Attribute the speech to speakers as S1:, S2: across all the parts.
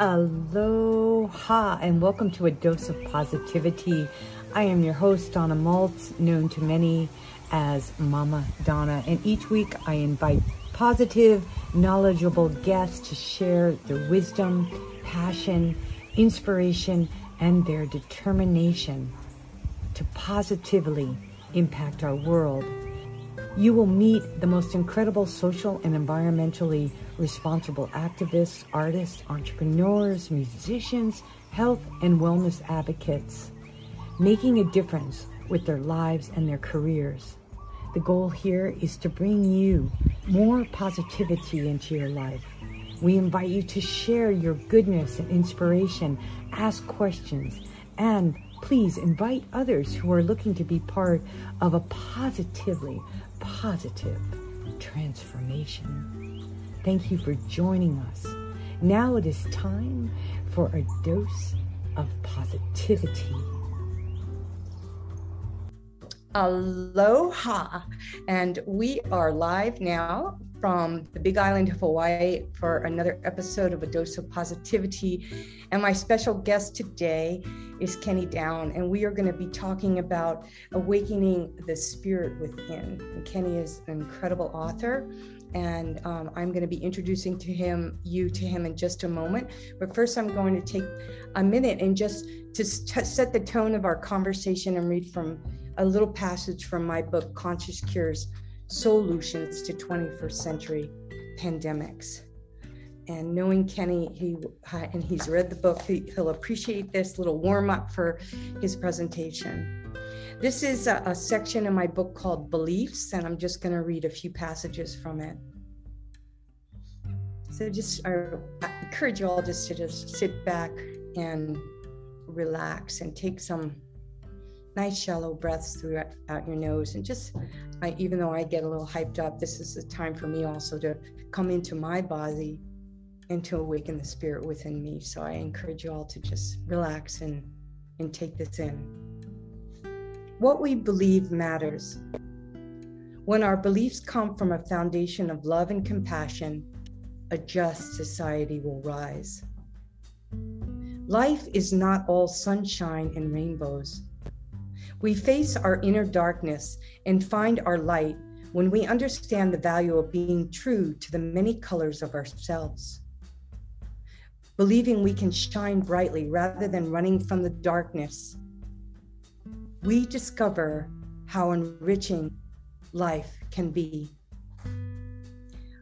S1: Aloha and welcome to a dose of positivity. I am your host, Donna Maltz, known to many as Mama Donna, and each week I invite positive, knowledgeable guests to share their wisdom, passion, inspiration, and their determination to positively impact our world. You will meet the most incredible social and environmentally responsible activists, artists, entrepreneurs, musicians, health and wellness advocates, making a difference with their lives and their careers. The goal here is to bring you more positivity into your life. We invite you to share your goodness and inspiration, ask questions, and please invite others who are looking to be part of a positively positive transformation. Thank you for joining us. Now it is time for a dose of positivity.
S2: Aloha. And we are live now from the Big Island of Hawaii for another episode of A Dose of Positivity. And my special guest today is Kenny Down, and we are going to be talking about awakening the spirit within. And Kenny is an incredible author. And um, I'm going to be introducing to him, you to him in just a moment. But first, I'm going to take a minute and just to set the tone of our conversation and read from a little passage from my book, Conscious Cures Solutions to 21st Century Pandemics. And knowing Kenny, he and he's read the book, he, will appreciate this little warm up for his presentation. This is a, a section in my book called Beliefs, and I'm just going to read a few passages from it. So just I encourage you all just to just sit back and relax and take some nice shallow breaths through out your nose. And just I, even though i get a little hyped up this is a time for me also to come into my body and to awaken the spirit within me. So i encourage you all to just relax and and take this in what we believe matters. When our beliefs come from a foundation of love and compassion a just society will rise. Life is not all sunshine and rainbows. We face our inner darkness and find our light when we understand the value of being true to the many colors of ourselves. Believing we can shine brightly rather than running from the darkness, we discover how enriching life can be.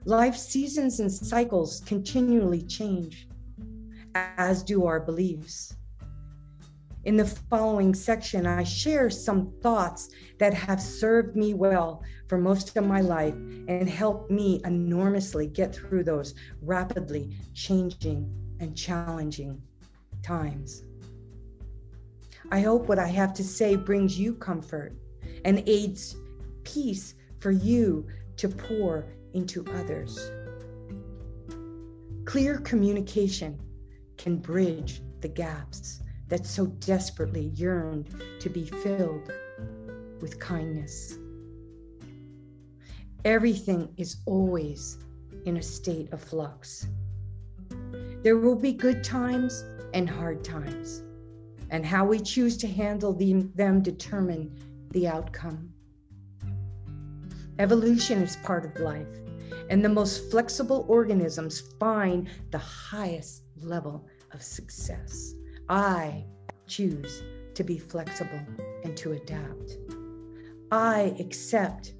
S2: Life seasons and cycles continually change, as do our beliefs. In the following section, I share some thoughts that have served me well for most of my life and helped me enormously get through those rapidly changing and challenging times. I hope what I have to say brings you comfort and aids peace for you to pour into others. Clear communication can bridge the gaps that so desperately yearned to be filled with kindness. Everything is always in a state of flux. There will be good times and hard times, and how we choose to handle them determine the outcome. Evolution is part of life, and the most flexible organisms find the highest level of success. I choose to be flexible and to adapt. I accept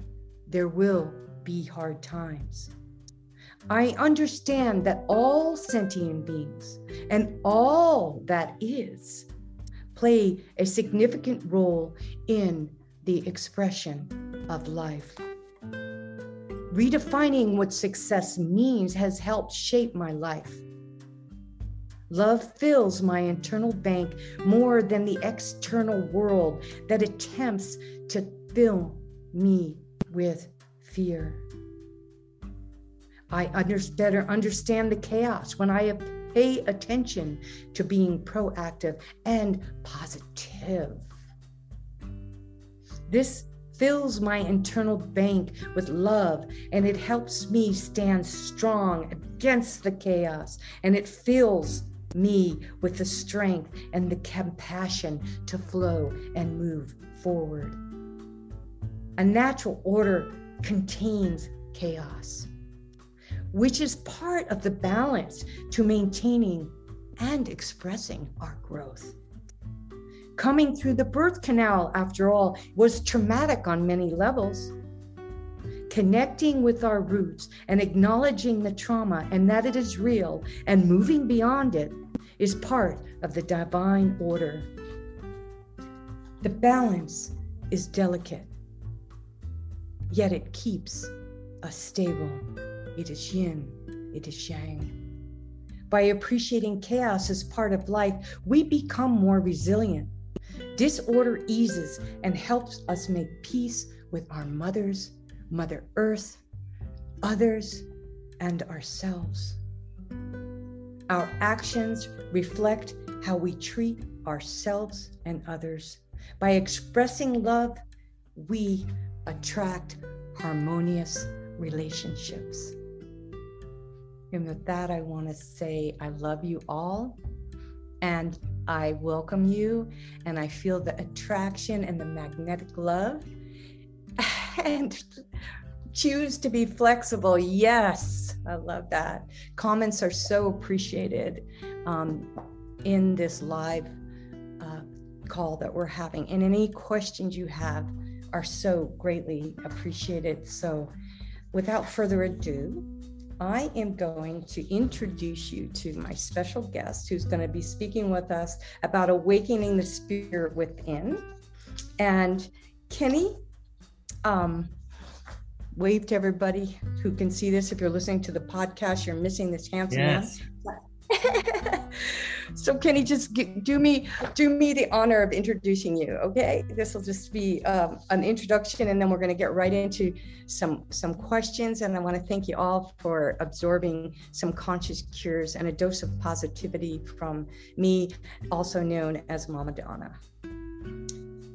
S2: there will be hard times. I understand that all sentient beings and all that is play a significant role in the expression of life. Redefining what success means has helped shape my life. Love fills my internal bank more than the external world that attempts to fill me with fear. I better understand the chaos when I pay attention to being proactive and positive. This fills my internal bank with love and it helps me stand strong against the chaos and it fills me with the strength and the compassion to flow and move forward. A natural order contains chaos, which is part of the balance to maintaining and expressing our growth. Coming through the birth canal, after all, was traumatic on many levels. Connecting with our roots and acknowledging the trauma and that it is real and moving beyond it is part of the divine order. The balance is delicate, yet it keeps us stable. It is yin, it is yang. By appreciating chaos as part of life, we become more resilient. Disorder eases and helps us make peace with our mothers, Mother Earth, others, and ourselves. Our actions reflect how we treat ourselves and others. By expressing love, we attract harmonious relationships. And with that, I want to say I love you all and I welcome you and I feel the attraction and the magnetic love. And choose to be flexible. Yes, I love that. Comments are so appreciated um, in this live uh, call that we're having. And any questions you have are so greatly appreciated. So, without further ado, I am going to introduce you to my special guest who's going to be speaking with us about awakening the spirit within. And Kenny, um, wave to everybody who can see this. If you're listening to the podcast, you're missing this handsome yes. man. so can you just get, do me do me the honor of introducing you okay? This will just be um, an introduction and then we're going to get right into some some questions and i want to thank you all for absorbing some conscious cures and a dose of positivity from me also known as mama donna.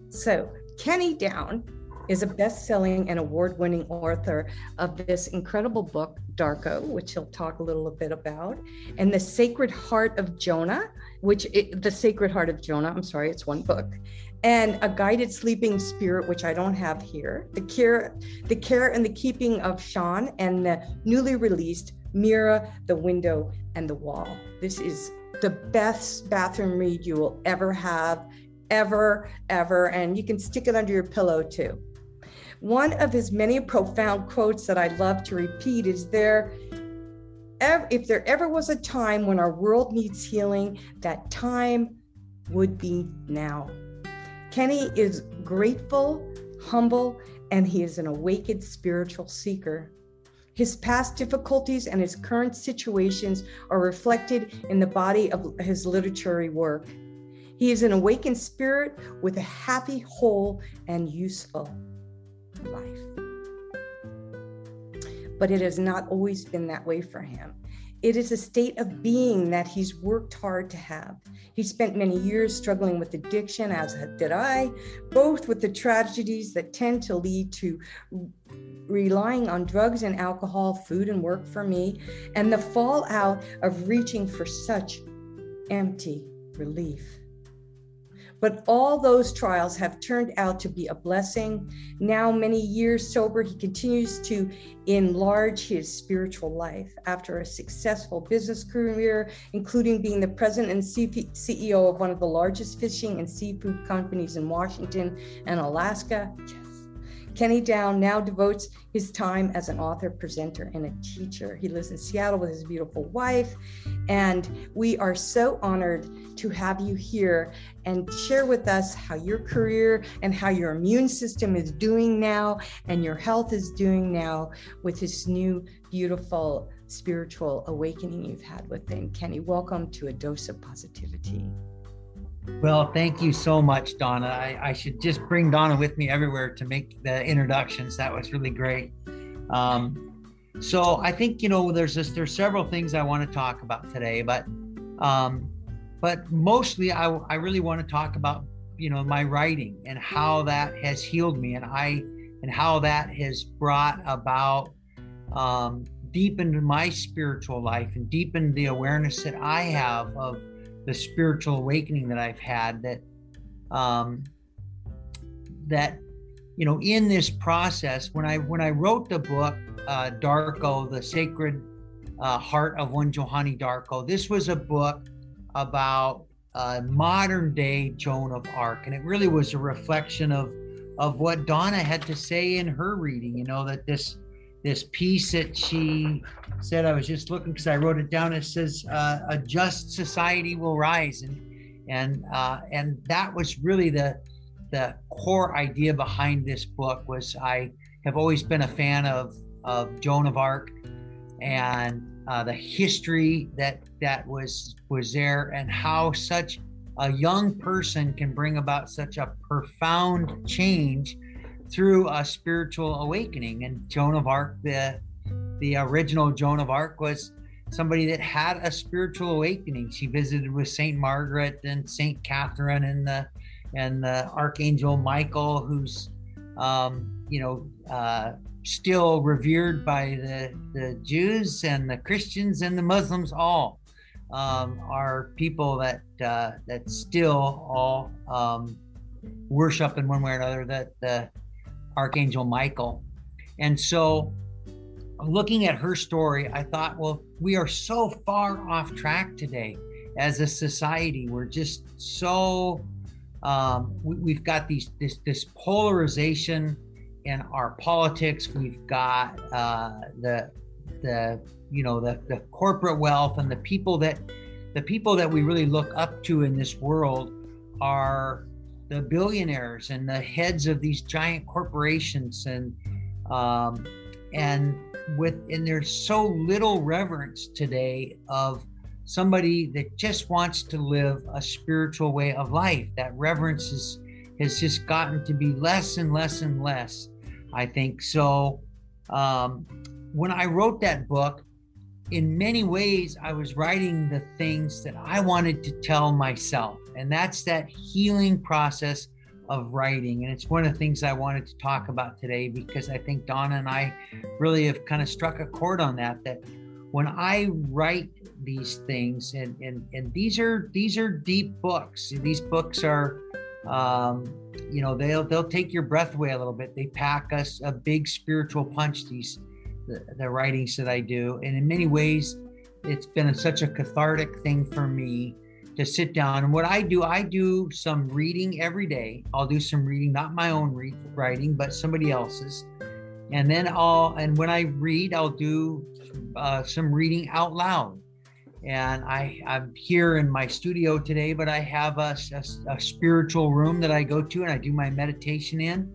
S2: So kenny down is a best-selling and award-winning author of this incredible book darko which he'll talk a little bit about and the sacred heart of jonah which it, the sacred heart of jonah i'm sorry it's one book and a guided sleeping spirit which i don't have here. The care the care and the keeping of sean and the newly released mirror the window and the wall. This is the best bathroom read you will ever have ever ever and you can stick it under your pillow too one of his many profound quotes that I love to repeat is there if there ever was a time when our world needs healing, that time would be now. Kenny is grateful, humble, and he is an awakened spiritual seeker. His past difficulties and his current situations are reflected in the body of his literary work. He is an awakened spirit with a happy, whole, and useful life. But it has not always been that way for him. It is a state of being that he's worked hard to have. He spent many years struggling with addiction, as did I, both with the tragedies that tend to lead to relying on drugs and alcohol, food and work for me, and the fallout of reaching for such empty relief. But all those trials have turned out to be a blessing. Now, many years sober, he continues to enlarge his spiritual life after a successful business career, including being the president and CEO of one of the largest fishing and seafood companies in Washington and Alaska. Kenny Down now devotes his time as an author, presenter, and a teacher. He lives in Seattle with his beautiful wife. And we are so honored to have you here and share with us how your career and how your immune system is doing now and your health is doing now with this new, beautiful spiritual awakening you've had within. Kenny, welcome to A Dose of Positivity.
S3: Well, thank you so much, Donna. I, I, should just bring Donna with me everywhere to make the introductions. That was really great. Um, so I think you know there's this, there's several things I want to talk about today, but um, but mostly I, I really want to talk about you know my writing and how that has healed me and I and how that has brought about um, deepened my spiritual life and deepened the awareness that I have of the spiritual awakening that I've had that um, that you know in this process when I when I wrote the book uh, Darko the sacred uh, heart of one Johanni Darko this was a book about uh, modern day Joan of Arc and it really was a reflection of of what Donna had to say in her reading you know that this this piece that she said i was just looking because i wrote it down. It says uh, a just society will rise. And and uh, and that was really the the core idea behind this book was i have always been a fan of of joan of arc and uh, the history that that was was there and how such a young person can bring about such a profound change through a spiritual awakening. And Joan of Arc, the the original Joan of Arc, was somebody that had a spiritual awakening. She visited with Saint Margaret and Saint Catherine and the and the Archangel Michael, who's um, you know uh, still revered by the the Jews and the Christians and the Muslims all. Um, are people that uh, that still all um, worship in one way or another that the Archangel Michael. And so, looking at her story, I thought, well, we are so far off track today as a society. We're just so um, we, have got these this this polarization in our politics. We've got uh, the the you know the the corporate wealth and the people that the people that we really look up to in this world are the billionaires and the heads of these giant corporations and um, and with and there's so little reverence today of somebody that just wants to live a spiritual way of life. That reverence is, has just gotten to be less and less and less i think. So um, when i wrote that book in many ways i was writing the things that i wanted to tell myself and that's that healing process of writing. And it's one of the things I wanted to talk about today because I think Donna and I really have kind of struck a chord on that. That when I write these things, and and and these are these are deep books. These books are, um, you know, they'll they'll take your breath away a little bit. They pack us a big spiritual punch. These the, the writings that I do, and in many ways, it's been such a cathartic thing for me to sit down. And what I do, I do some reading every day. I'll do some reading, not my own writing, but somebody else's. And then I'll, and when I read, I'll do uh, some reading out loud. And I, I'm here in my studio today, but I have a, a, a spiritual room that I go to and I do my meditation in.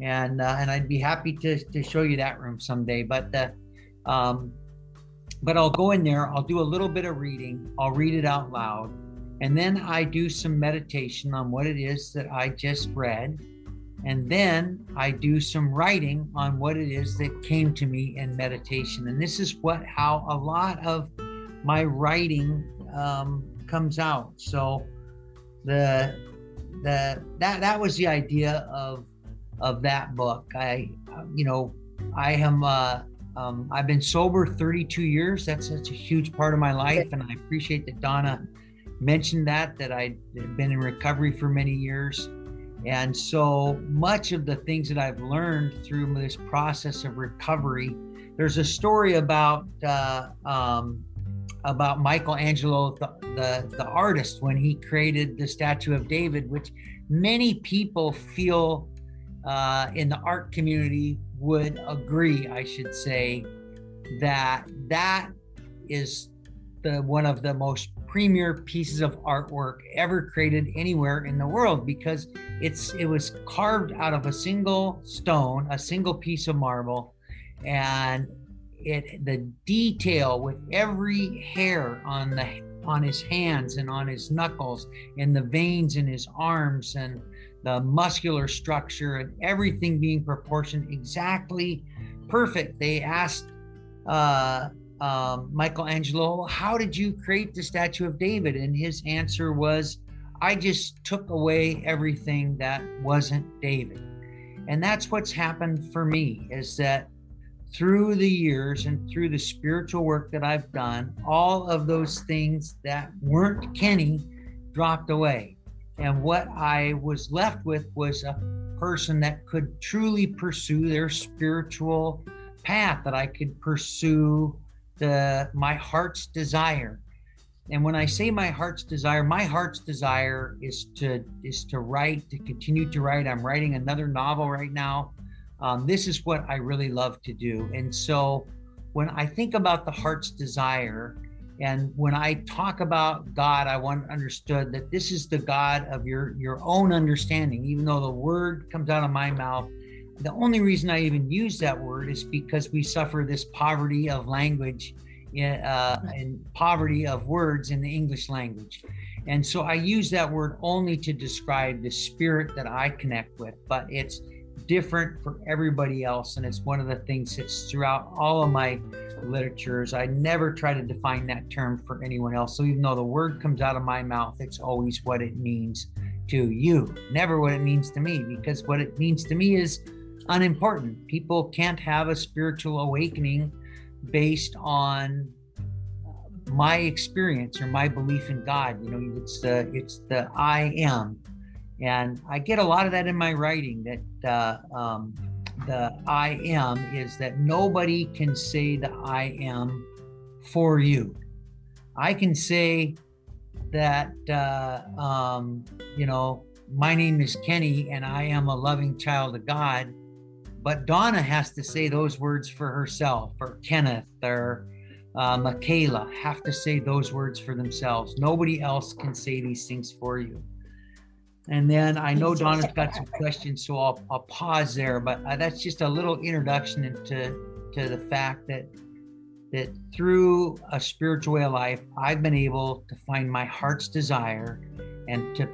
S3: And, uh, and I'd be happy to, to show you that room someday. But the, um, but I'll go in there, I'll do a little bit of reading, I'll read it out loud, and then I do some meditation on what it is that I just read. And then I do some writing on what it is that came to me in meditation. And this is what how a lot of my writing um, comes out. So the the that that was the idea of of that book. I you know I am uh, um, I've been sober 32 years. That's such a huge part of my life, and I appreciate that Donna mentioned that that I'd been in recovery for many years. And so much of the things that I've learned through this process of recovery, there's a story about uh, um, about Michelangelo, the, the, the artist, when he created the statue of David, which many people feel uh, in the art community would agree, I should say, that that is the one of the most premier pieces of artwork ever created anywhere in the world because it's it was carved out of a single stone, a single piece of marble, and it the detail with every hair on the on his hands and on his knuckles and the veins in his arms and the muscular structure and everything being proportioned exactly perfect. They asked uh, um, Michelangelo, how did you create the statue of David? And his answer was, I just took away everything that wasn't David. And that's what's happened for me is that through the years and through the spiritual work that I've done, all of those things that weren't Kenny dropped away. And what I was left with was a person that could truly pursue their spiritual path, that I could pursue the my heart's desire. And when I say my heart's desire, my heart's desire is to is to write, to continue to write. I'm writing another novel right now um, this is what I really love to do. And so when I think about the heart's desire, and when I talk about God, I want understood that this is the God of your your own understanding. Even though the word comes out of my mouth, the only reason I even use that word is because we suffer this poverty of language, uh, and poverty of words in the English language. And so I use that word only to describe the spirit that I connect with, but it's different for everybody else. And it's one of the things that's throughout all of my literatures. I never try to define that term for anyone else. So even though the word comes out of my mouth, it's always what it means to you, never what it means to me, because what it means to me is unimportant. People can't have a spiritual awakening based on my experience or my belief in God. You know, it's the it's the I am and I get a lot of that in my writing that uh, um, the I am is that nobody can say the I am for you. I can say that, uh, um, you know, my name is Kenny and I am a loving child of God. But Donna has to say those words for herself, or Kenneth, or uh, Michaela have to say those words for themselves. Nobody else can say these things for you. And then I know Donna's got some questions, so I'll, I'll pause there. But uh, that's just a little introduction into to the fact that that through a spiritual way of life, I've been able to find my heart's desire and to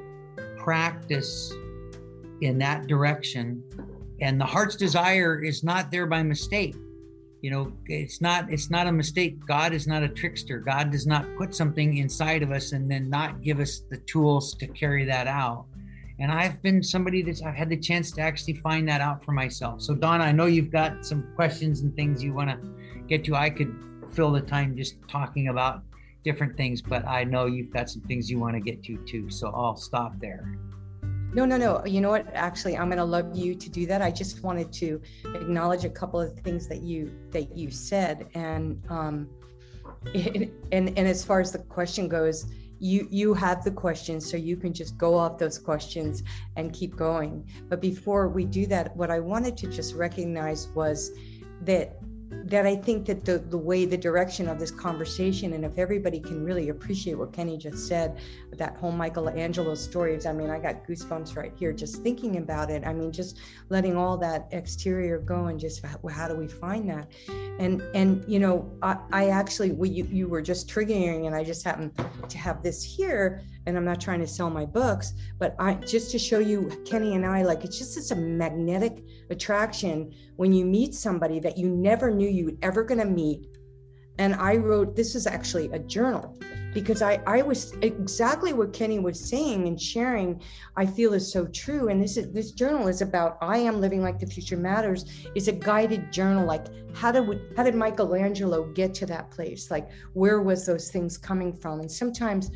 S3: practice in that direction. And the heart's desire is not there by mistake. You know, it's not it's not a mistake. God is not a trickster. God does not put something inside of us and then not give us the tools to carry that out and I've been somebody that's I've had the chance to actually find that out for myself. So Donna, I know you've got some questions and things you want to get to. I could fill the time just talking about different things, but I know you've got some things you want to get to too. So I'll stop there.
S2: No, no, no. You know what? Actually, I'm going to love you to do that. I just wanted to acknowledge a couple of things that you that you said, and um, and and as far as the question goes, you you have the questions so you can just go off those questions and keep going but before we do that what i wanted to just recognize was that that I think that the the way the direction of this conversation and if everybody can really appreciate what Kenny just said, that whole Michelangelo stories. I mean, I got goosebumps right here just thinking about it. I mean, just letting all that exterior go and just how, how do we find that? And and you know, I, I actually well, you you were just triggering, and I just happened to have this here and I'm not trying to sell my books, but I just to show you Kenny and I like it's just it's a magnetic attraction when you meet somebody that you never knew you were ever going to meet. And I wrote this is actually a journal because I I was exactly what Kenny was saying and sharing I feel is so true. And this is this journal is about I am living like the future matters is a guided journal like how did we, how did Michelangelo get to that place? Like where was those things coming from? And sometimes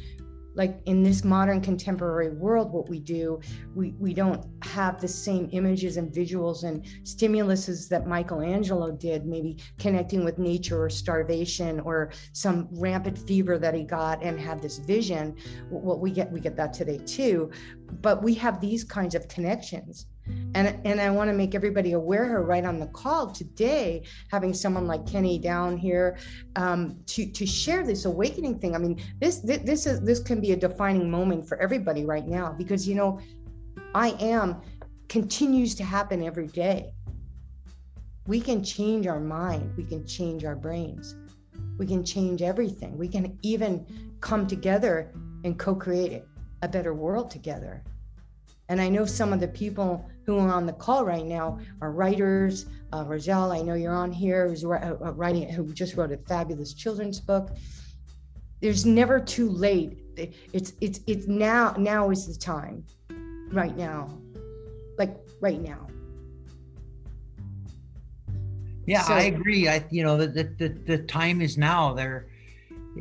S2: like in this modern contemporary world what we do we we don't have the same images and visuals and stimuluses that michelangelo did maybe connecting with nature or starvation or some rampant fever that he got and had this vision. What we get we get that today too but we have these kinds of connections and, and I want to make everybody aware right on the call today, having someone like Kenny down here um, to, to share this awakening thing. I mean, this, this, is, this can be a defining moment for everybody right now, because, you know, I am continues to happen every day. We can change our mind. We can change our brains. We can change everything. We can even come together and co-create a better world together. And I know some of the people who are on the call right now are writers. Uh, Roselle, I know you're on here, who's uh, uh, writing, who just wrote a fabulous children's book. There's never too late. It's it's it's now. Now is the time, right now, like right now.
S3: Yeah, so, I agree. I you know the, the the time is now. There,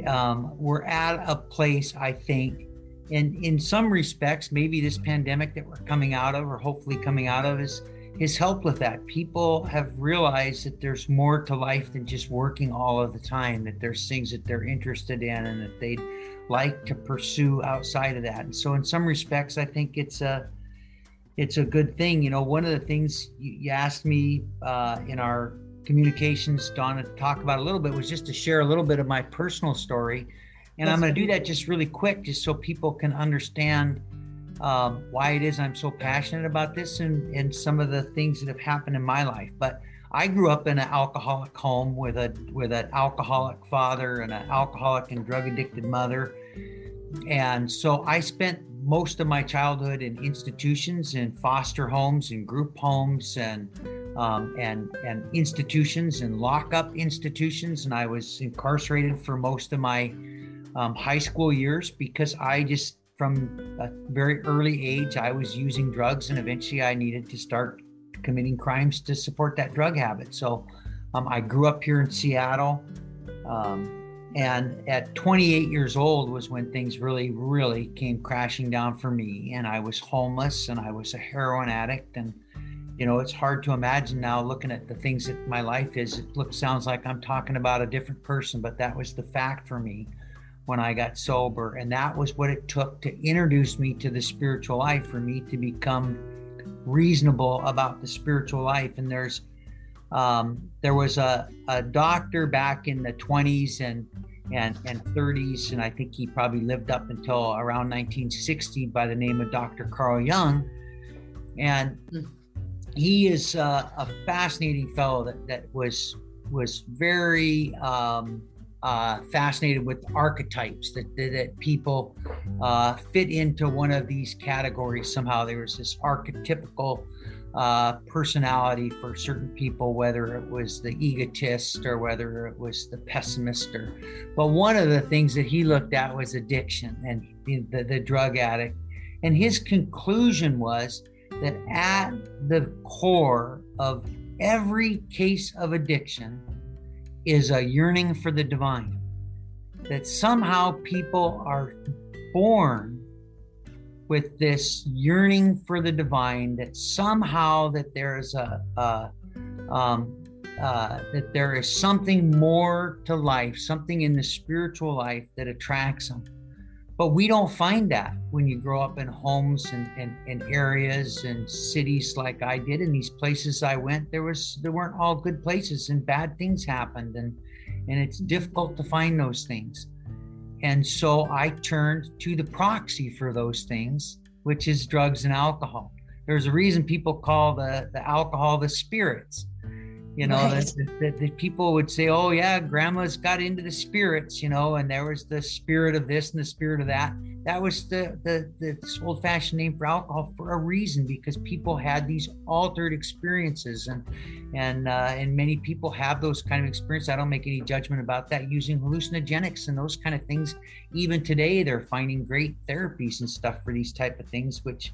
S3: um, we're at a place I think, and in some respects, maybe this pandemic that we're coming out of, or hopefully coming out of, is has helped with that. People have realized that there's more to life than just working all of the time. That there's things that they're interested in and that they'd like to pursue outside of that. And so, in some respects, I think it's a it's a good thing. You know, one of the things you, you asked me uh, in our communications, Donna, to talk about a little bit was just to share a little bit of my personal story. And I'm going to do that just really quick, just so people can understand um, why it is I'm so passionate about this and, and some of the things that have happened in my life. But I grew up in an alcoholic home with a with an alcoholic father and an alcoholic and drug addicted mother, and so I spent most of my childhood in institutions, in foster homes, in group homes, and um, and and institutions and lockup institutions, and I was incarcerated for most of my um, high school years because I just from a very early age I was using drugs, and eventually I needed to start committing crimes to support that drug habit. So um, I grew up here in Seattle. Um, and at 28 years old was when things really, really came crashing down for me. And I was homeless and I was a heroin addict. And, you know, it's hard to imagine now looking at the things that my life is. It looks, sounds like I'm talking about a different person, but that was the fact for me when I got sober. And that was what it took to introduce me to the spiritual life for me to become reasonable about the spiritual life. And there's, um, there was a, a doctor back in the 20s and, and, and 30s, and I think he probably lived up until around 1960 by the name of Dr. Carl Jung. And he is uh, a fascinating fellow that, that was was very um, uh, fascinated with archetypes that, that, that people uh, fit into one of these categories somehow. There was this archetypical uh, personality for certain people, whether it was the egotist or whether it was the pessimist. Or, but one of the things that he looked at was addiction and the, the drug addict. And his conclusion was that at the core of every case of addiction is a yearning for the divine. That somehow people are born with this yearning for the divine. That somehow that there is a, a um, uh, that there is something more to life, something in the spiritual life that attracts them. But we don't find that when you grow up in homes and, and, and areas and cities like I did. In these places I went, there was there weren't all good places and bad things happened and and it's difficult to find those things. And so I turned to the proxy for those things, which is drugs and alcohol. There's a reason people call the, the alcohol the spirits you know right. that, the people would say oh yeah grandma's got into the spirits you know and there was the spirit of this and the spirit of that. That was the the, the old fashioned name for alcohol for a reason because people had these altered experiences and and uh, and many people have those kind of experiences i don't make any judgment about that using hallucinogenics and those kind of things. Even today they're finding great therapies and stuff for these type of things which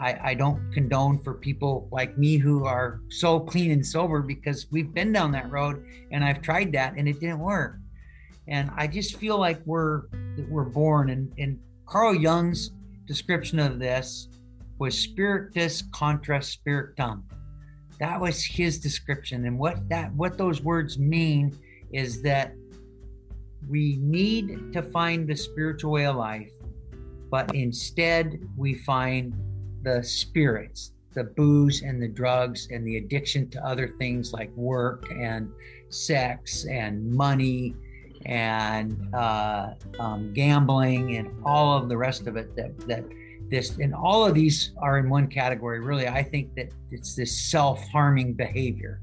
S3: I, I don't condone for people like me who are so clean and sober because we've been down that road and I've tried that and it didn't work. And I just feel like we're we're born and, and Carl Jung's description of this was spiritus contra spiritum. That was his description. And what that what those words mean is that we need to find the spiritual way of life, but instead we find the spirits, the booze and the drugs and the addiction to other things like work and sex and money and uh, um, gambling and all of the rest of it that that this and all of these are in one category. Really i think that it's this self-harming behavior.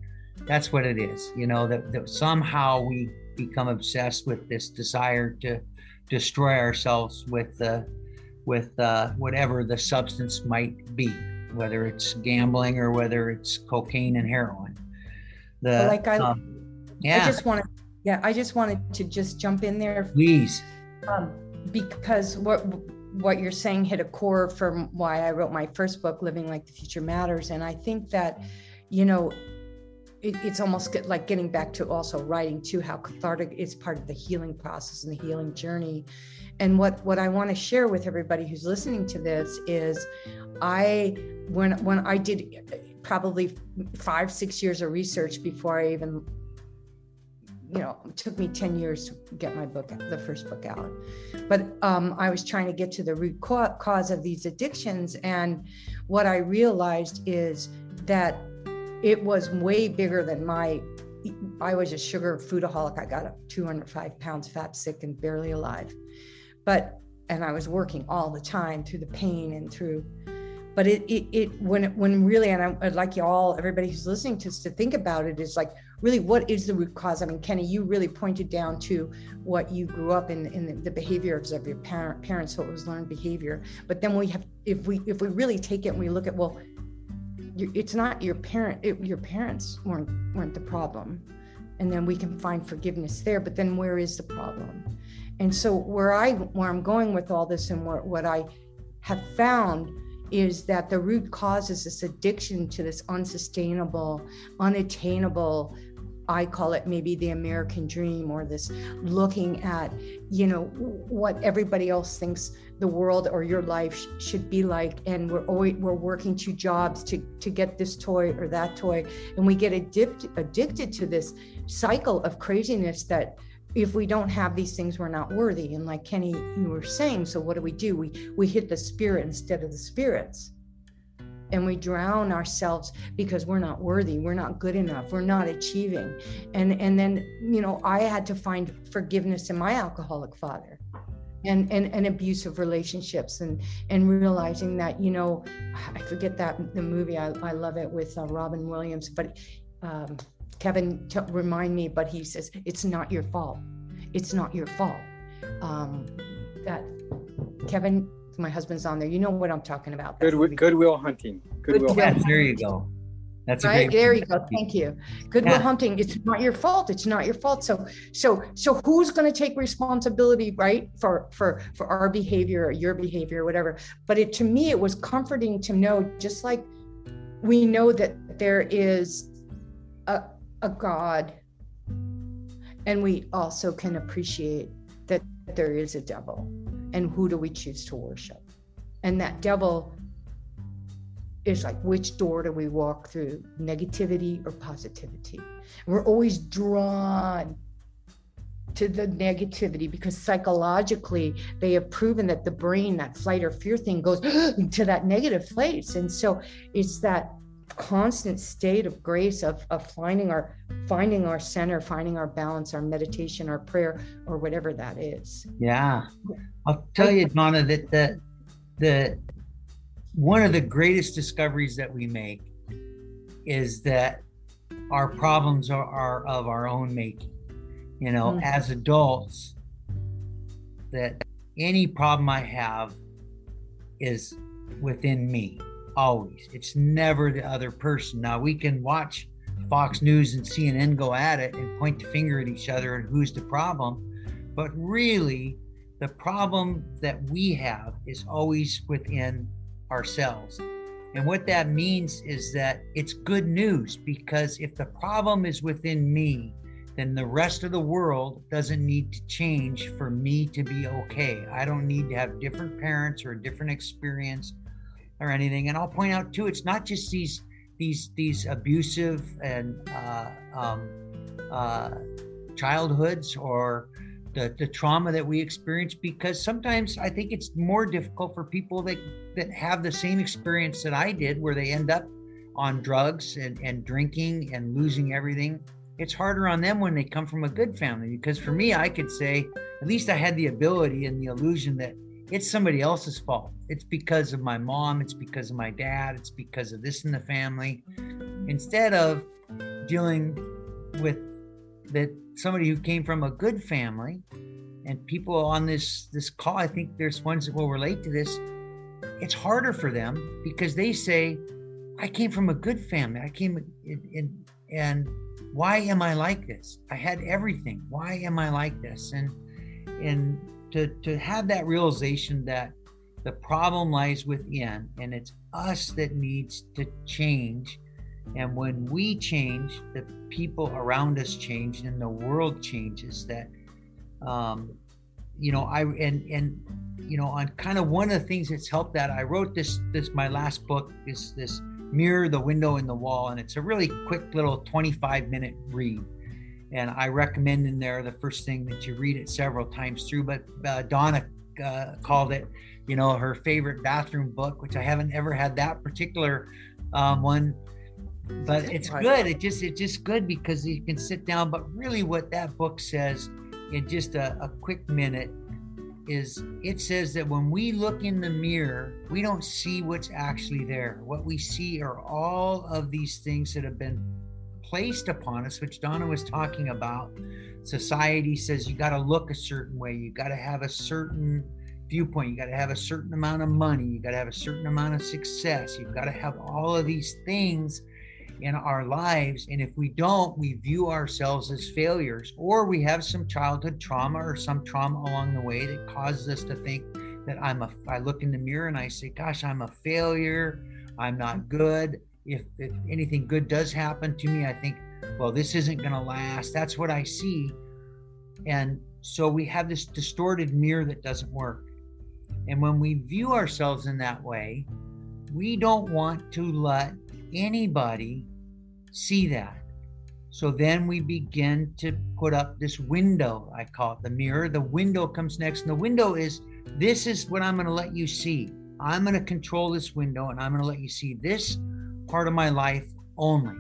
S3: That's what it is you know that, that somehow we become obsessed with this desire to destroy ourselves with the with uh, whatever the substance might be, whether it's gambling or whether it's cocaine and heroin.
S2: The, like I, um, yeah. I just wanted, yeah, I just wanted to just jump in there,
S3: please,
S2: um, because what what you're saying hit a core from why I wrote my first book, Living Like the Future Matters, and I think that, you know, it, it's almost like getting back to also writing too how cathartic is part of the healing process and the healing journey and what what i want to share with everybody who's listening to this is i when when i did probably five six years of research before i even you know took me 10 years to get my book the first book out. But um, i was trying to get to the root cause of these addictions and what i realized is that it was way bigger than my i was a sugar foodaholic. I got up 205 pounds fat sick and barely alive but and i was working all the time through the pain and through but it it, it when when really and I, would like you all everybody who's listening to to think about it is like really what is the root cause? I mean kenny you really pointed down to what you grew up in in the, the behaviors of your parent, parents what was learned behavior. But then we have if we if we really take it and we look at well it's not your parent it, your parents weren't weren't the problem. And then we can find forgiveness there but then where is the problem and so where i where i'm going with all this and what, what i have found is that the root cause is this addiction to this unsustainable unattainable I call it maybe the American dream or this looking at, you know, what everybody else thinks the world or your life sh- should be like. And we're always, we're working two jobs to, to get this toy or that toy. And we get addicted, addicted to this cycle of craziness that if we don't have these things, we're not worthy. And like Kenny, you were saying, so what do we do? We, we hit the spirit instead of the spirits and we drown ourselves because we're not worthy we're not good enough we're not achieving and and then you know i had to find forgiveness in my alcoholic father and and, and abusive relationships and and realizing that you know i forget that the movie i, I love it with uh, robin williams but um, kevin t- remind me but he says it's not your fault it's not your fault um, that kevin my husband's on there. You know what I'm talking about.
S4: Good, Goodwill Hunting.
S3: Goodwill. Yes, there you go.
S2: That's a right. There you go. Thank you. Goodwill yeah. Hunting. It's not your fault. It's not your fault. So, so, so who's going to take responsibility, right, for for for our behavior or your behavior or whatever? But it to me, it was comforting to know, just like we know that there is a a God, and we also can appreciate that there is a devil. And who do we choose to worship? And that devil is like which door do we walk through negativity or positivity? We're always drawn to the negativity because psychologically they have proven that the brain that flight or fear thing goes to that negative place. And so it's that constant state of grace of, of finding our finding our center finding our balance our meditation our prayer or whatever that is.
S3: Yeah. I'll tell you donna that the the one of the greatest discoveries that we make is that our problems are, are of our own making. You know mm-hmm. as adults that any problem i have is within me always. It's never the other person. Now we can watch Fox News and CNN go at it and point the finger at each other and who's the problem, but really the problem that we have is always within ourselves. And what that means is that it's good news because if the problem is within me, then the rest of the world doesn't need to change for me to be okay. I don't need to have different parents or a different experience or anything. And I'll point out too, it's not just these these these abusive and uh, um, uh, childhoods or the, the trauma that we experience because sometimes I think it's more difficult for people that that have the same experience that I did where they end up on drugs and, and drinking and losing everything. It's harder on them when they come from a good family because for me, I could say at least I had the ability and the illusion that it's somebody else's fault. It's because of my mom, it's because of my dad, it's because of this in the family. Instead of dealing with that somebody who came from a good family and people on this this call, I think there's ones that will relate to this. It's harder for them because they say, I came from a good family. I came in, in and why am I like this? I had everything. Why am I like this? And and to to have that realization that the problem lies within and it's us that needs to change And when we change, the people around us change, and the world changes. That, um, you know, I and and you know, on kind of one of the things that's helped that I wrote this this my last book is this mirror the window in the wall and it's a really quick little 25 minute read and i recommend in there the first thing that you read it several times through but uh, donna uh, called it you know her favorite bathroom book which i haven't ever had that particular um, one. But it's good. It just it's just good because you can sit down but really what that book says in just a, a quick minute is it says that when we look in the mirror, we don't see what's actually there. What we see are all of these things that have been placed upon us, which Donna was talking about. Society says you got to look a certain way, you got to have a certain viewpoint, you got to have a certain amount of money, you got to have a certain amount of success, you've got to have all of these things in our lives. And if we don't, we view ourselves as failures, or we have some childhood trauma or some trauma along the way that causes us to think that I'm a, I look in the mirror and I say, gosh, I'm a failure. I'm not good. If, if anything good does happen to me, I think, well, this isn't going to last. That's what I see. And so we have this distorted mirror that doesn't work. And when we view ourselves in that way, we don't want to let anybody see that. So then we begin to put up this window. I call it the mirror. The window comes next. And the window is this is what I'm going to let you see. I'm going to control this window and I'm going to let you see this part of my life only.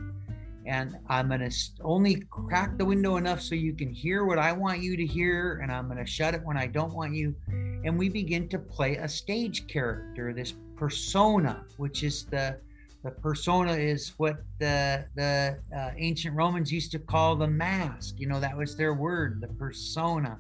S3: And I'm going to only crack the window enough so you can hear what I want you to hear. And I'm going to shut it when I don't want you. And we begin to play a stage character, this persona, which is the the persona is what the the uh, ancient Romans used to call the mask. You know, that was their word, the persona.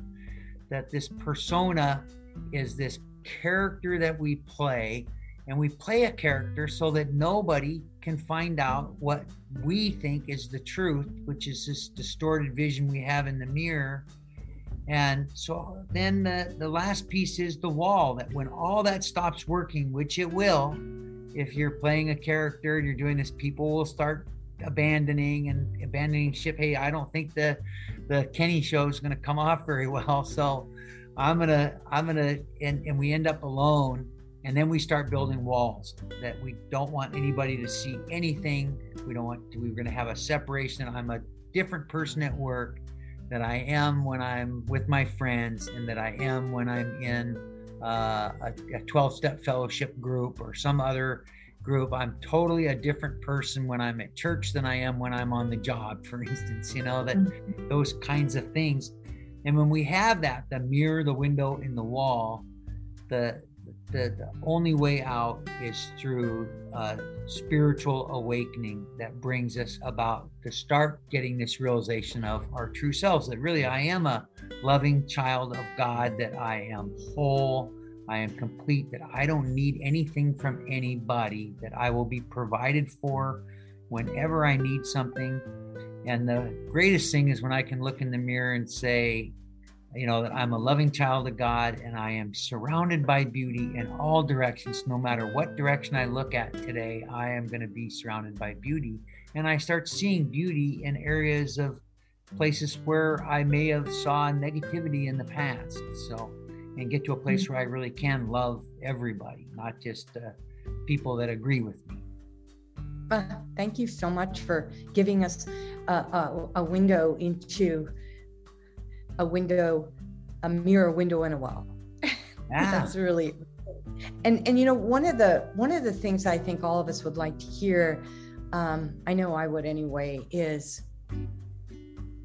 S3: That this persona is this character that we play, and we play a character so that nobody can find out what we think is the truth, which is this distorted vision we have in the mirror. And so then the, the last piece is the wall that when all that stops working, which it will, if you're playing a character and you're doing this, people will start abandoning and abandoning ship. Hey, I don't think the the Kenny show is going to come off very well, so I'm gonna I'm gonna and and we end up alone, and then we start building walls that we don't want anybody to see anything. We don't want to, we're going to have a separation. I'm a different person at work that I am when I'm with my friends, and that I am when I'm in uh, a 12 step fellowship group or some other group. I'm totally a different person when I'm at church than I am when I'm on the job, for instance, you know, that mm-hmm. those kinds of things. And when we have that, the mirror, the window in the wall, the, the, the only way out is through a spiritual awakening that brings us about to start getting this realization of our true selves that really I am a loving child of God, that I am whole, I am complete, that I don't need anything from anybody, that I will be provided for whenever I need something. And the greatest thing is when I can look in the mirror and say, you know, that I'm a loving child of God and I am surrounded by beauty in all directions. No matter what direction I look at today, I am going to be surrounded by beauty. And I start seeing beauty in areas of places where I may have saw negativity in the past. So, and get to a place where I really can love everybody, not just uh, people that agree with me.
S2: Uh, thank you so much for giving us a, a, a window into a window, a mirror window in a wall. Yeah. That's really and and you know one of the one of the things I think all of us would like to hear, um, I know I would anyway, is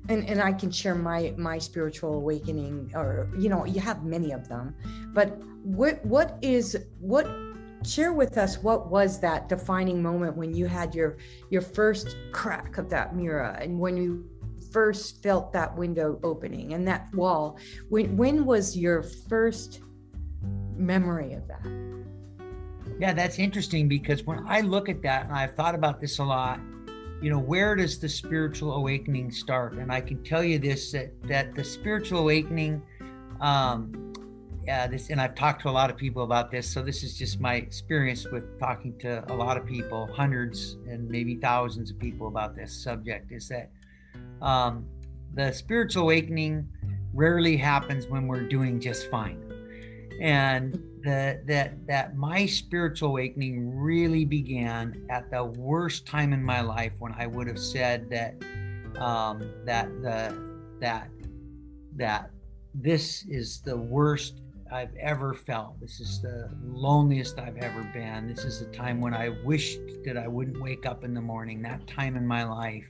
S2: and, and I can share my my spiritual awakening or you know you have many of them but what what is what share with us what was that defining moment when you had your your first crack of that mirror and when you first felt that window opening and that wall when when was your first memory of that
S3: yeah that's interesting because when i look at that and i've thought about this a lot you know where does the spiritual awakening start and i can tell you this that that the spiritual awakening um yeah, this, and I've talked to a lot of people about this. So this is just my experience with talking to a lot of people, hundreds and maybe thousands of people about this subject. Is that um, the spiritual awakening rarely happens when we're doing just fine, and that that that my spiritual awakening really began at the worst time in my life when I would have said that um, that the that that this is the worst I've ever felt. This is the loneliest I've ever been. This is the time when I wished that I wouldn't wake up in the morning. That time in my life.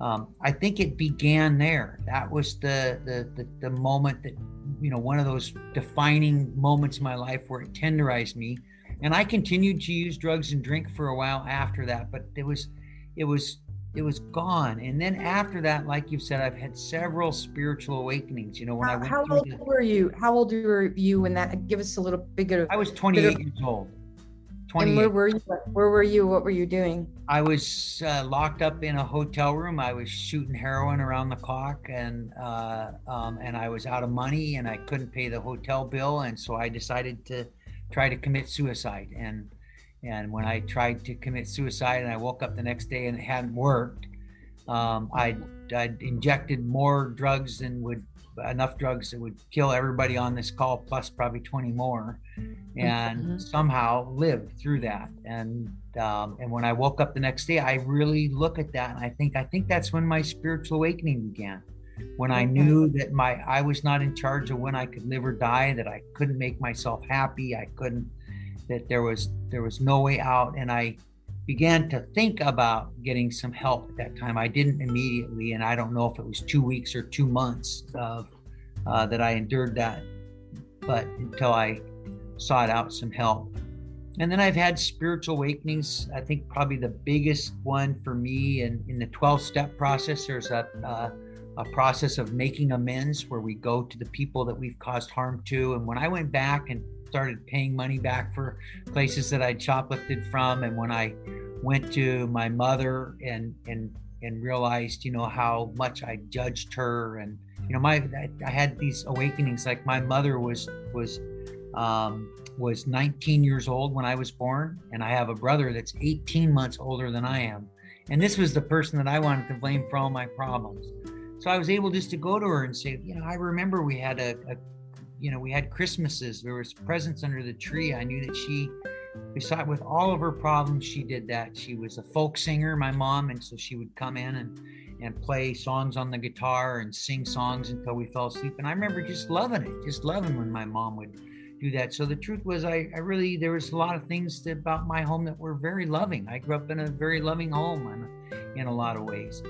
S3: Um, I think it began there. That was the, the the the moment that you know one of those defining moments in my life where it tenderized me. And I continued to use drugs and drink for a while after that, but it was it was it was gone. And then after that, like you said, I've had several spiritual awakenings. You know, when
S2: how,
S3: I went
S2: how old the, were you? How old were you when that? Give us a little bigger.
S3: I was 28 years old.
S2: 28. And where were you? Where were you? What were you doing?
S3: I was uh, locked up in a hotel room. I was shooting heroin around the clock, and uh, um, and I was out of money, and I couldn't pay the hotel bill, and so I decided to try to commit suicide. And and when I tried to commit suicide and I woke up the next day and it hadn't worked, um, I'd, I'd injected more drugs than would enough drugs that would kill everybody on this call, plus probably 20 more, and mm-hmm. somehow live through that. And um, and when I woke up the next day, I really look at that and I think I think that's when my spiritual awakening began. When I knew that my I was not in charge of when I could live or die, that I couldn't make myself happy, I couldn't that there was there was no way out and i began to think about getting some help at that time. I didn't immediately and i don't know if it was two weeks or two months of uh, that i endured that but until i sought out some help. And then i've had spiritual awakenings. I think probably the biggest one for me and in, in the 12 step process there's a uh, a process of making amends where we go to the people that we've caused harm to. And when i went back and started paying money back for places that I'd shoplifted from. And when I went to my mother and and and realized, you know, how much I judged her, and you know, my I, I had these awakenings. Like my mother was was um, was 19 years old when I was born, and I have a brother that's 18 months older than I am. And this was the person that I wanted to blame for all my problems. So I was able just to go to her and say, you know, I remember we had a, a you know, we had Christmases, there was presents under the tree. I knew that she, beside with all of her problems, she did that. She was a folk singer, my mom, and so she would come in and and play songs on the guitar and sing songs until we fell asleep. And I remember just loving it, just loving when my mom would do that. So the truth was, I, I really there was a lot of things about my home that were very loving. I grew up in a very loving home in, in a lot of ways.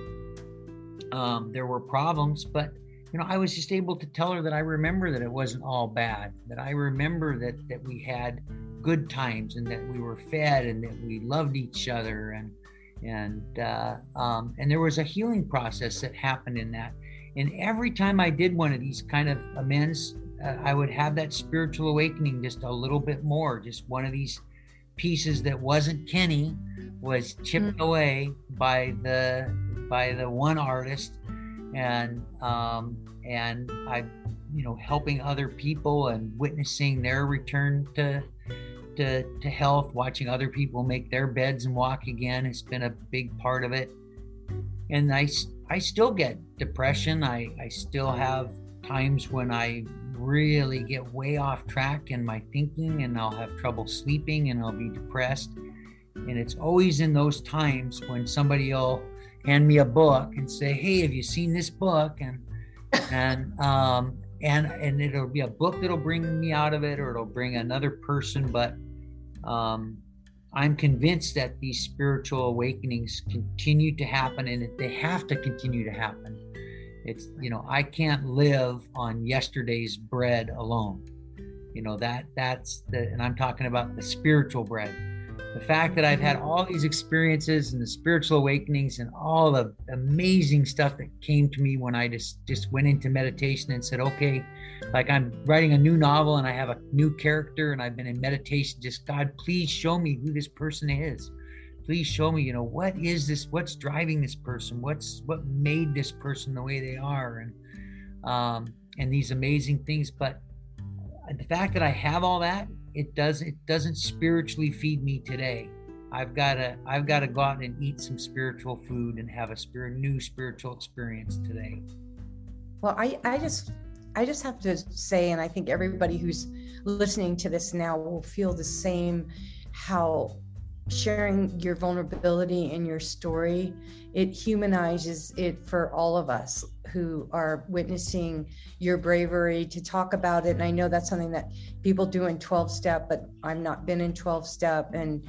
S3: Um, there were problems, but you know, I was just able to tell her that I remember that it wasn't all bad, that I remember that that we had good times and that we were fed and that we loved each other and and uh, um, and there was a healing process that happened in that. And every time I did one of these kind of amends, uh, I would have that spiritual awakening just a little bit more. Just one of these pieces that wasn't Kenny was chipped mm-hmm. away by the by the one artist and um, and I, you know, helping other people and witnessing their return to to to health, watching other people make their beds and walk again has been a big part of it. And I I still get depression. I I still have times when I really get way off track in my thinking and I'll have trouble sleeping and I'll be depressed. And it's always in those times when somebody will hand me a book and say, "Hey, have you seen this book?" and and um, and and it'll be a book that'll bring me out of it, or it'll bring another person. But um, I'm convinced that these spiritual awakenings continue to happen, and they have to continue to happen. It's you know I can't live on yesterday's bread alone. You know that that's the, and I'm talking about the spiritual bread the fact that I've had all these experiences and the spiritual awakenings and all the amazing stuff that came to me when I just just went into meditation and said, okay, like I'm writing a new novel and I have a new character and I've been in meditation. Just God, please show me who this person is. Please show me, you know, what is this? What's driving this person? What's what made this person the way they are? And um, and these amazing things. But the fact that I have all that, it does it doesn't spiritually feed me today. I've got to I've got to go out and eat some spiritual food and have a spirit new spiritual experience today.
S2: Well, I I just I just have to say, and I think everybody who's listening to this now will feel the same how sharing your vulnerability and your story it humanizes it for all of us who are witnessing your bravery to talk about it. And i know that's something that people do in 12 step but i've not been in 12 step. And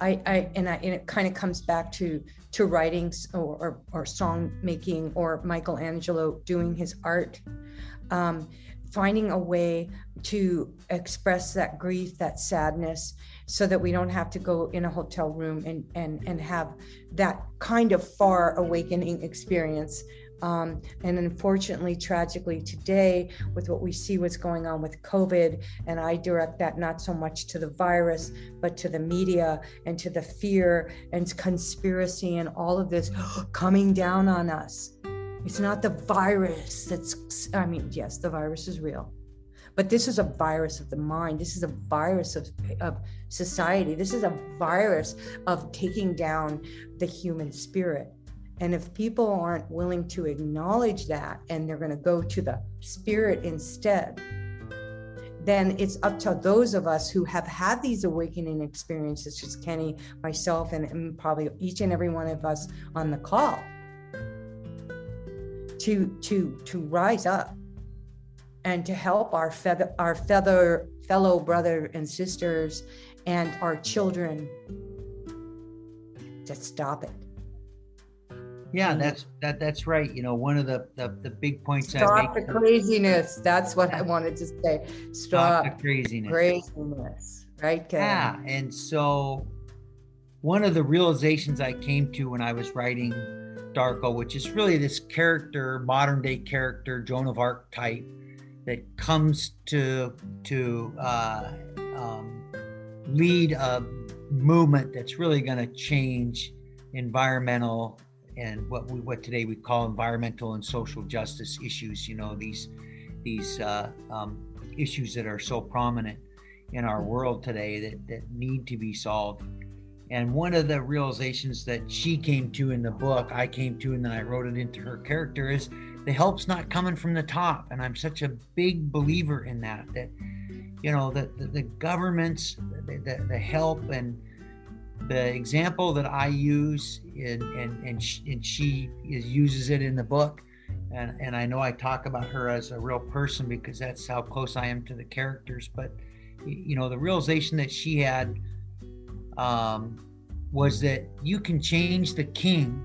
S2: i i and i and it kind of comes back to to writing or or, or song making or michelangelo doing his art. Um, finding a way to express that grief that sadness so that we don't have to go in a hotel room and and and have that kind of far awakening experience um, and unfortunately, tragically, today, with what we see what's going on with COVID, and I direct that not so much to the virus, but to the media and to the fear and conspiracy and all of this coming down on us. It's not the virus that's, I mean, yes, the virus is real, but this is a virus of the mind. This is a virus of, of society. This is a virus of taking down the human spirit. And if people aren't willing to acknowledge that and they're going to go to the spirit instead, then it's up to those of us who have had these awakening experiences, just Kenny, myself, and, probably each and every one of us on the call, to to to rise up and to help our feather, our feather fellow brother and sisters and our children to stop it.
S3: Yeah, that's that that's right. You know, one of the the, the big points
S2: stop I make the craziness. That's what I wanted to say. Stop, stop the craziness. Craziness. Right, Kevin?
S3: Yeah. And so one of the realizations I came to when I was writing Darko, which is really this character, modern day character, Joan of Arc type, that comes to to uh, um, lead a movement that's really going to change environmental and what we what today we call environmental and social justice issues. You know these these uh, um, issues that are so prominent in our world today that that need to be solved. And one of the realizations that she came to in the book, I came to, and then I wrote it into her character, is the help's not coming from the top. And I'm such a big believer in that, that, you know, that the, the governments, the, the, the, help and the example that I use, in, and, and, and she is, uses it in the book. And, and I know I talk about her as a real person because that's how close I am to the characters. But, you know, the realization that she had um, was that you can change the king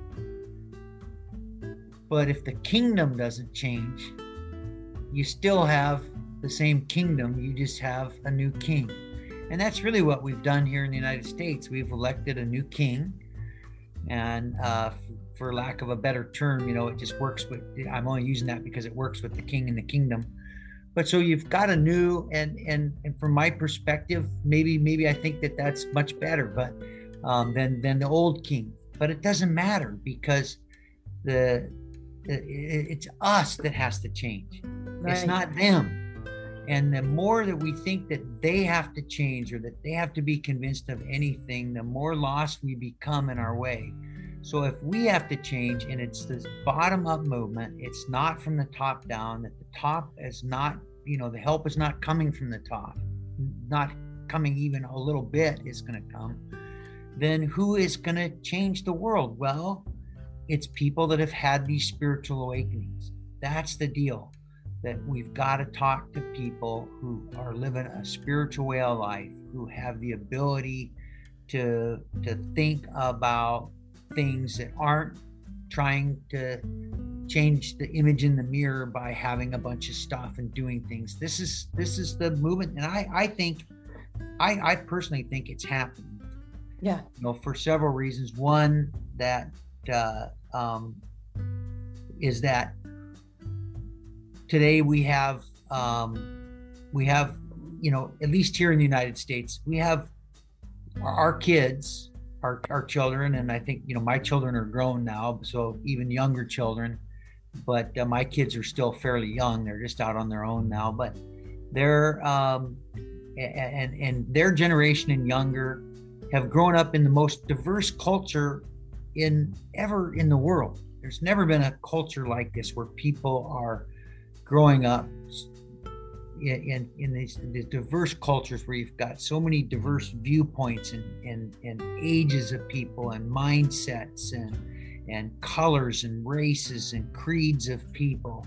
S3: but if the kingdom doesn't change, you still have the same kingdom, you just have a new king. And that's really what we've done here in the United States. We've elected a new king. And uh, for lack of a better term, you know, it just works with, I'm only using that because it works with the king and the kingdom. But so you've got a new, and and and from my perspective, maybe maybe I think that that's much better, but um, than than the old king. But it doesn't matter because the it's us that has to change. Right. It's not them. And the more that we think that they have to change or that they have to be convinced of anything, the more lost we become in our way. So if we have to change and it's this bottom up movement, it's not from the top down, that the top is not, you know, the help is not coming from the top, not coming even a little bit is going to come, then who is going to change the world? Well, it's people that have had these spiritual awakenings. That's the deal. That we've got to talk to people who are living a spiritual way of life, who have the ability to to think about things that aren't trying to change the image in the mirror by having a bunch of stuff and doing things. This is this is the movement, and I I think I I personally think it's happening.
S2: Yeah.
S3: You know, for several reasons. One that uh, um, is that today we have um, we have you know at least here in the United States we have our, kids our, our children and I think you know my children are grown now so even younger children but uh, my kids are still fairly young they're just out on their own now but they're um, and and their generation and younger have grown up in the most diverse culture in ever in the world. There's never been a culture like this where people are growing up in, in these, these, diverse cultures where you've got so many diverse viewpoints and, and, and ages of people and mindsets and, and colors and races and creeds of people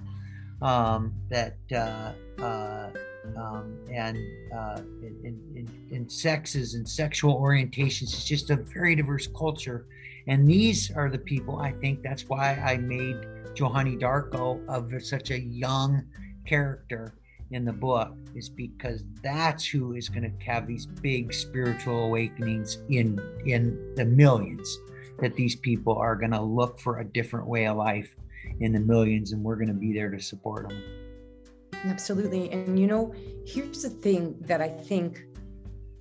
S3: um, that uh, uh, um, and uh, in, sexes and sexual orientations. It's just a very diverse culture. And these are the people, I think that's why I made Johnnie Darko of such a young character in the book is because that's who is going to have these big spiritual awakenings in in the millions that these people are going to look for a different way of life in the millions and we're going to be there to support them
S2: absolutely. And you know here's the thing that i think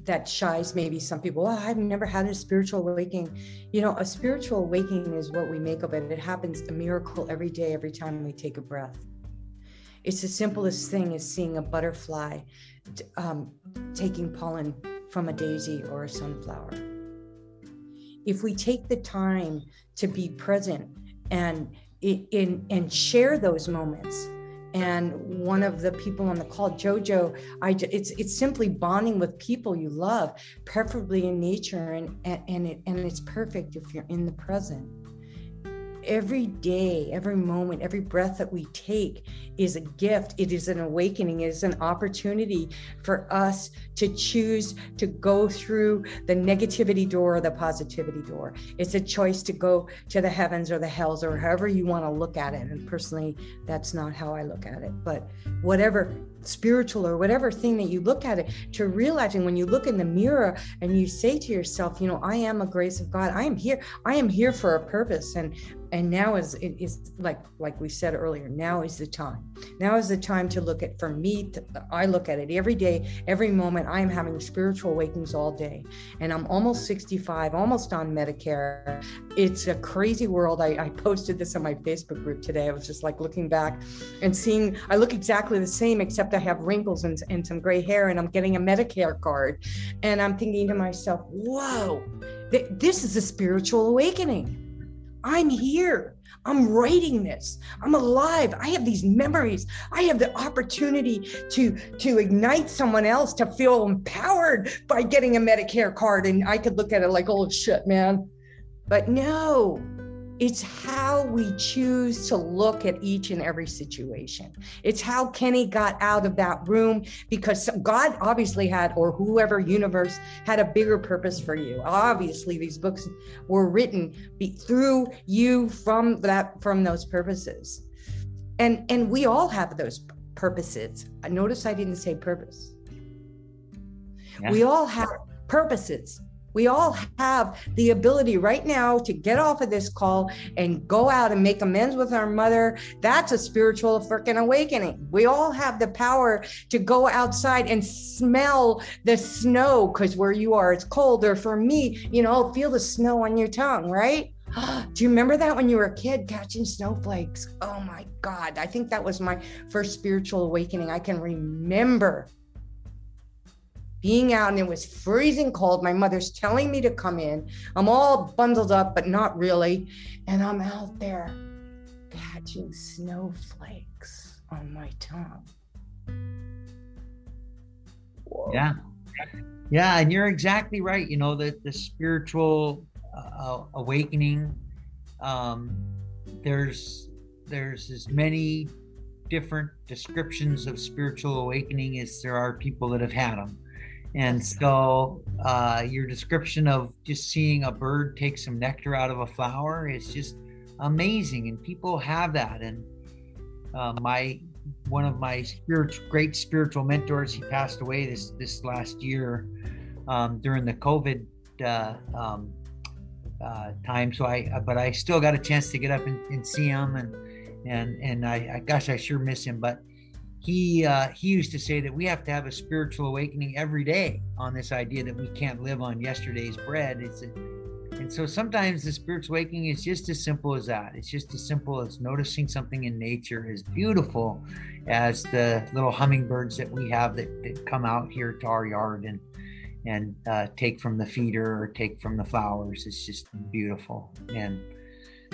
S2: that shies maybe some people oh, i've never had a spiritual awakening. You know a spiritual awakening is what we make of it. It happens a miracle every day every time we take a breath. It's the simplest thing as seeing a butterfly um, taking pollen from a daisy or a sunflower. If we take the time to be present and in and share those moments, and one of the people on the call, Jojo, I it's it's simply bonding with people you love, preferably in nature, and and and, it, and it's perfect if you're in the present every day, every moment, every breath that we take is a gift. It is an awakening. It is an opportunity for us to choose to go through the negativity door or the positivity door. It's a choice to go to the heavens or the hells or however you want to look at it. And personally, that's not how I look at it. But whatever spiritual or whatever thing that you look at it, to realizing when you look in the mirror and you say to yourself, you know, I am a grace of God. I am here. I am here for a purpose. And and now is it is like like we said earlier now is the time. Now is the time to look at for me to, i look at it every day every moment i'm having spiritual awakenings all day. And i'm almost 65 almost on medicare. It's a crazy world. I, I posted this on my facebook group today. I was just like looking back and seeing i look exactly the same except i have wrinkles and, and some gray hair and i'm getting a medicare card. And i'm thinking to myself whoa th- this is a spiritual awakening I'm here. I'm writing this. I'm alive. I have these memories. I have the opportunity to to ignite someone else to feel empowered by getting a Medicare card and I could look at it like, "Oh shit, man." But no. It's how we choose to look at each and every situation. It's how Kenny got out of that room because God obviously had, or whoever universe had a bigger purpose for you. Obviously, these books were written through you from that from those purposes, and and we all have those purposes. Notice I didn't say purpose. Yeah. We all have purposes we all have the ability right now to get off of this call and go out and make amends with our mother. That's a spiritual freaking awakening. We all have the power to go outside and smell the snow because where you are, it's cold. Or for me, you know, feel the snow on your tongue, right? Do you remember that when you were a kid catching snowflakes? Oh my God. I think that was my first spiritual awakening. I can remember being out and it was freezing cold. My mother's telling me to come in. I'm all bundled up, but not really. And I'm out there catching snowflakes on my tongue.
S3: Whoa. Yeah. Yeah. And you're exactly right. You know, the, the spiritual uh, awakening, um, there's, there's as many different descriptions of spiritual awakening as there are people that have had them and so, uh, your description of just seeing a bird take some nectar out of a flower is just amazing. And people have that. And uh, my one of my spiritual, great spiritual mentors, he passed away this this last year um, during the COVID uh, um, uh, time. So I, but I still got a chance to get up and, and see him, and and and I, I, gosh, I sure miss him. But he uh, he used to say that we have to have a spiritual awakening every day on this idea that we can't live on yesterday's bread. It's a, And so sometimes the spiritual awakening is just as simple as that. It's just as simple as noticing something in nature as beautiful as the little hummingbirds that we have that, that come out here to our yard and and uh, take from the feeder or take from the flowers. It's just beautiful. And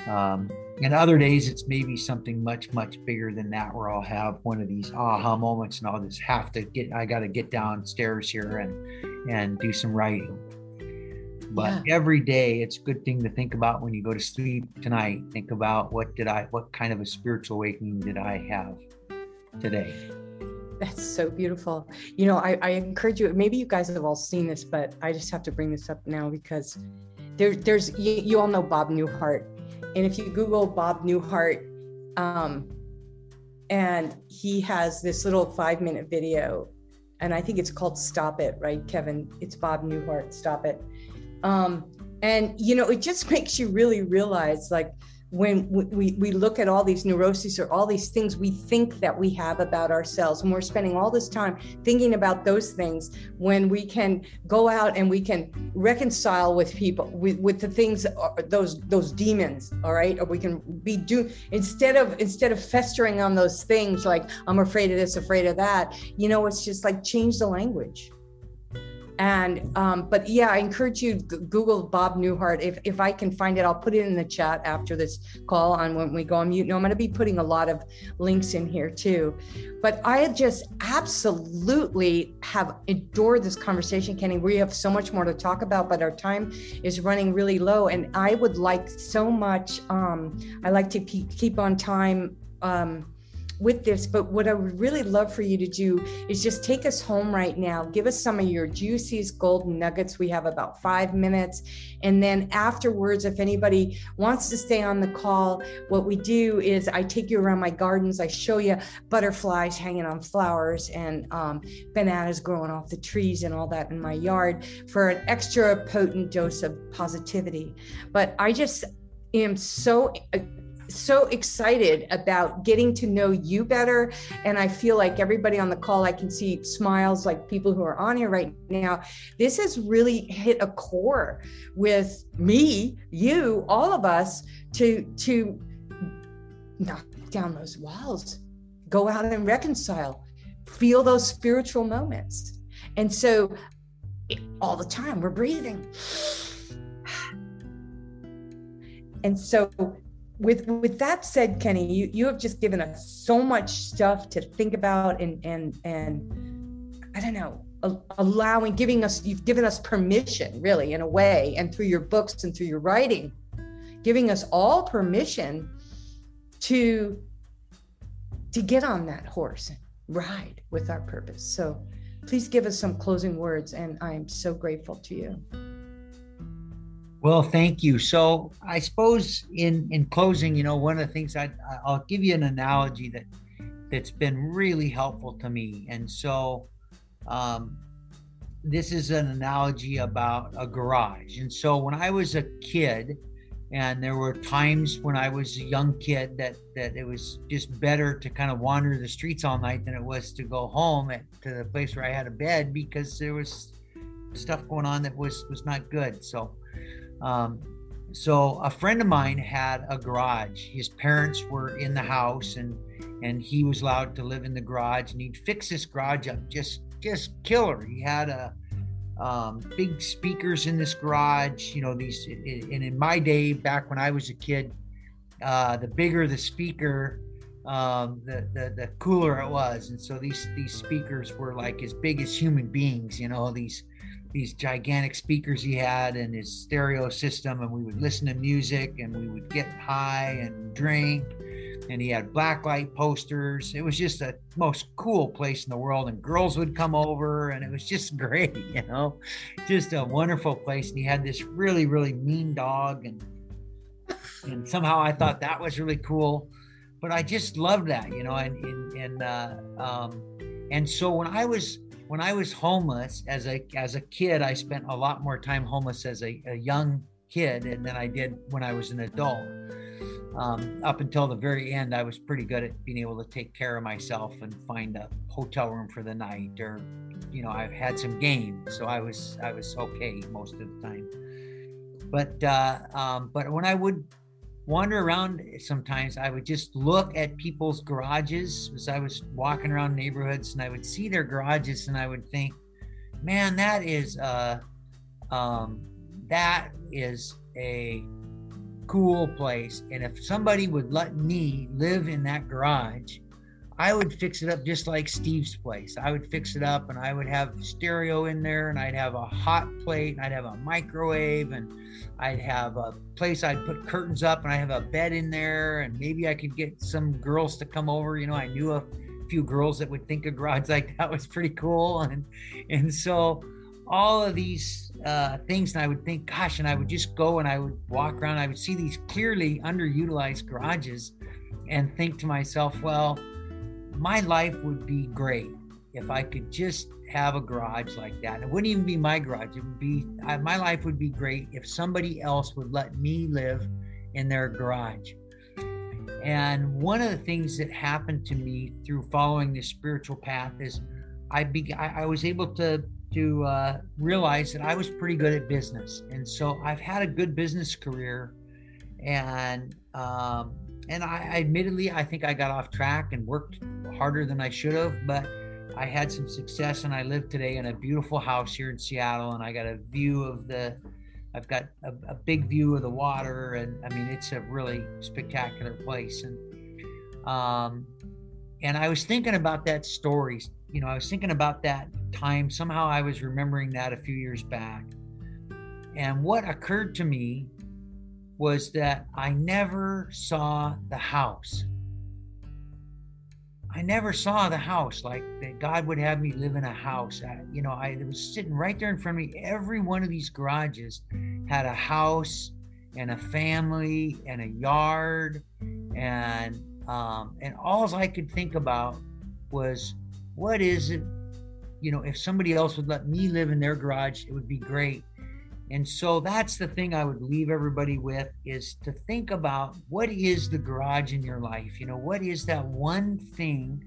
S3: um, and other days it's maybe something much much bigger than that where I'll have one of these aha moments and I'll just have to get I got to get downstairs here and and do some writing. But yeah. every day it's a good thing to think about when you go to sleep tonight. Think about what did I what kind of a spiritual awakening did I have today?
S2: That's so beautiful. You know, I, I encourage you, maybe you guys have all seen this, but I just have to bring this up now because there, there's, you, you all know Bob Newhart. And if you Google Bob Newhart, um, and he has this little five minute video, and I think it's called Stop It, right, Kevin? It's Bob Newhart, Stop It. Um, and, you know, it just makes you really realize like, when we, we look at all these neuroses or all these things we think that we have about ourselves and we're spending all this time thinking about those things when we can go out and we can reconcile with people with, with the things uh, those those demons all right? Or we can be do instead of instead of festering on those things like i'm afraid of this afraid of that you know it's just like change the language and um, but yeah i encourage you google bob newhart. If, if i can find it i'll put it in the chat after this call on when we go on mute. No i'm going to be putting a lot of links in here too. But i just absolutely have adored this conversation kenny. We have so much more to talk about but our time is running really low. And i would like so much um, i like to keep on time um, with this, but what I would really love for you to do is just take us home right now. Give us some of your juiciest golden nuggets. We have about five minutes. And then afterwards, if anybody wants to stay on the call, what we do is I take you around my gardens. I show you butterflies hanging on flowers and um, bananas growing off the trees and all that in my yard for an extra potent dose of positivity. But I just am so so excited about getting to know you better. And I feel like everybody on the call, I can see smiles like people who are on here right now. This has really hit a core with me, you, all of us to, to knock down those walls, go out and reconcile, feel those spiritual moments. And so all the time we're breathing. And so with with that said kenny you you have just given us so much stuff to think about and and and i don't know allowing giving us you've given us permission really in a way and through your books and through your writing giving us all permission to to get on that horse ride with our purpose. So please give us some closing words and i am so grateful to you
S3: well, thank you. So I suppose in in closing, you know, one of the things I I'll give you an analogy that that's been really helpful to me, and so um, this is an analogy about a garage. And so when I was a kid, and there were times when I was a young kid that that it was just better to kind of wander the streets all night than it was to go home at, to the place where I had a bed because there was stuff going on that was was not good. So um, so a friend of mine had a garage. His parents were in the house, and and he was allowed to live in the garage. And he'd fix this garage up just just killer. He had a um, big speakers in this garage. You know these. And in my day, back when I was a kid, uh, the bigger the speaker, um, the, the the cooler it was. And so these these speakers were like as big as human beings. You know these these gigantic speakers he had and his stereo system and we would listen to music and we would get high and drink and he had blacklight posters. It was just the most cool place in the world and girls would come over and it was just great you know? Just a wonderful place and he had this really really mean dog and and somehow i thought that was really cool. But i just loved that you know and and, and uh, um, and so when i was when I was homeless as a as a kid, I spent a lot more time homeless as a, a young kid than I did when I was an adult. Um, up until the very end, I was pretty good at being able to take care of myself and find a hotel room for the night, or you know, I've had some games, so I was I was okay most of the time. but uh, um, but when I would wander around sometimes i would just look at people's garages as i was walking around neighborhoods and i would see their garages and i would think man that is uh um that is a cool place. And if somebody would let me live in that garage I would fix it up just like Steve's place. I would fix it up and I would have stereo in there and I'd have a hot plate and I'd have a microwave and I'd have a place I'd put curtains up and I have a bed in there and maybe I could get some girls to come over. You know, I knew a few girls that would think a garage like that was pretty cool. And and so all of these uh, things and I would think, gosh, and I would just go and I would walk around. I would see these clearly underutilized garages and think to myself, well, my life would be great if I could just have a garage like that. It wouldn't even be my garage. It would be I, my life would be great if somebody else would let me live in their garage. And one of the things that happened to me through following this spiritual path is I be I, I was able to to uh, realize that I was pretty good at business, and so I've had a good business career, and um, and I admittedly I think I got off track and worked harder than I should have, but I had some success and I live today in a beautiful house here in Seattle and I got a view of the I've got a, a big view of the water and I mean it's a really spectacular place and um and I was thinking about that story you know I was thinking about that time. Somehow I was remembering that a few years back. And what occurred to me was that I never saw the house. I never saw the house like that God would have me live in a house. I, you know, I was sitting right there in front of me. Every one of these garages had a house and a family and a yard and um, and all I could think about was what is it you know if somebody else would let me live in their garage it would be great and so that's the thing I would leave everybody with is to think about what is the garage in your life? You know, what is that one thing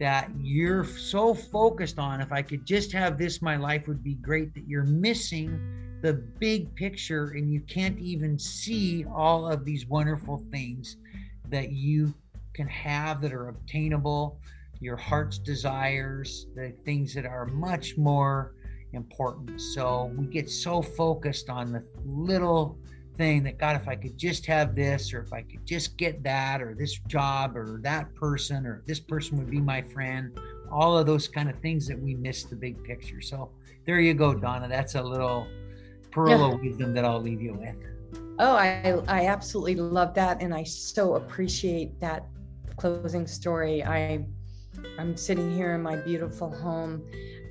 S3: that you're so focused on? If I could just have this, my life would be great, that you're missing the big picture and you can't even see all of these wonderful things that you can have that are obtainable, your heart's desires, the things that are much more important. So we get so focused on the little thing that God, if I could just have this, or if I could just get that, or this job, or that person, or this person would be my friend, all of those kind of things that we miss the big picture. So there you go, Donna. That's a little pearl yeah. of wisdom that I'll leave you with.
S2: Oh, I, I absolutely love that. And I so appreciate that closing story. I, I'm sitting here in my beautiful home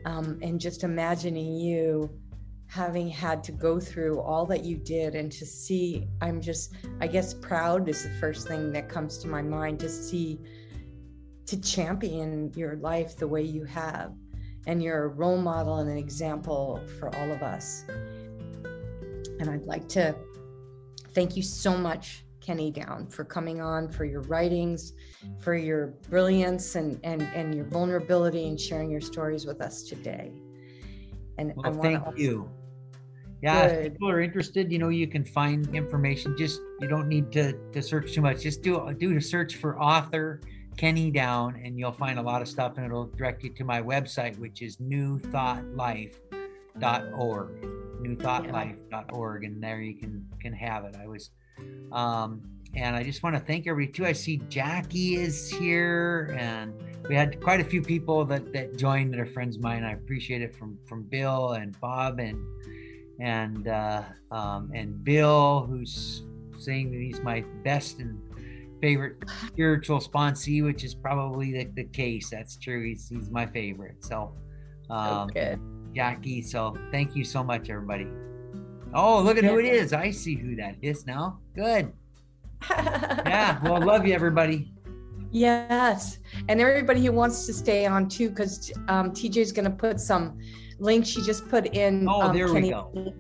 S2: um, and just imagining you having had to go through all that you did and to see i'm just i guess proud is the first thing that comes to my mind to see to champion your life the way you have. And you're a role model and an example for all of us. And i'd like to thank you so much Kenny Down for coming on, for your writings, for your brilliance and and and your vulnerability and sharing your stories with us today.
S3: And well, thank also- you. Yeah, Good. if people are interested, you know, you can find information. Just you don't need to to search too much. Just do do a search for author Kenny Down, and you'll find a lot of stuff, and it'll direct you to my website, which is newthoughtlife.org, newthoughtlife.org, and there you can can have it. I was um, and I just want to thank everybody too. I see Jackie is here, and we had quite a few people that that joined that are friends of mine. I appreciate it from from Bill and Bob and and uh, um, and Bill, who's saying that he's my best and favorite spiritual sponsee, which is probably the, the case. That's true. He's he's my favorite. So, um, okay. Jackie. So thank you so much, everybody. Oh, look at who it is. I see who that is now. Good. Yeah. Well, love you, everybody.
S2: Yes. And everybody who wants to stay on too, because um, TJ's going to put some links she just put in.
S3: Oh,
S2: um,
S3: there Kenny. we go.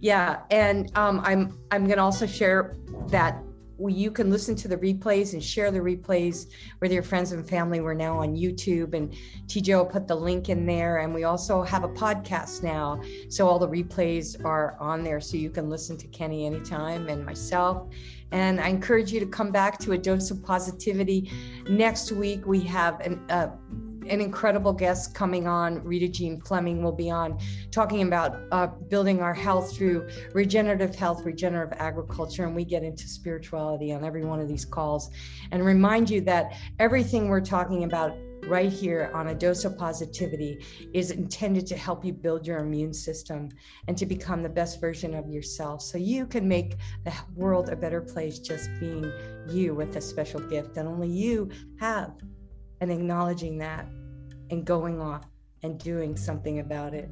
S2: Yeah. And um, I'm, I'm going to also share that you can listen to the replays and share the replays with your friends and family. We're now on YouTube, and TJ will put the link in there. And we also have a podcast now. So all the replays are on there. So you can listen to Kenny anytime and myself. And I encourage you to come back to a dose of positivity. Next week, we have an, uh, an incredible guest coming on. Rita Jean Fleming will be on talking about uh, building our health through regenerative health, regenerative agriculture, and we get into spirituality on every one of these calls. And remind you that everything we're talking about right here on a dose of positivity is intended to help you build your immune system and to become the best version of yourself so you can make the world a better place just being you with a special gift that only you have and acknowledging that and going off and doing something about it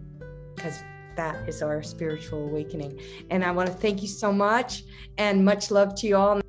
S2: because that is our spiritual awakening. And I want to thank you so much and much love to you all.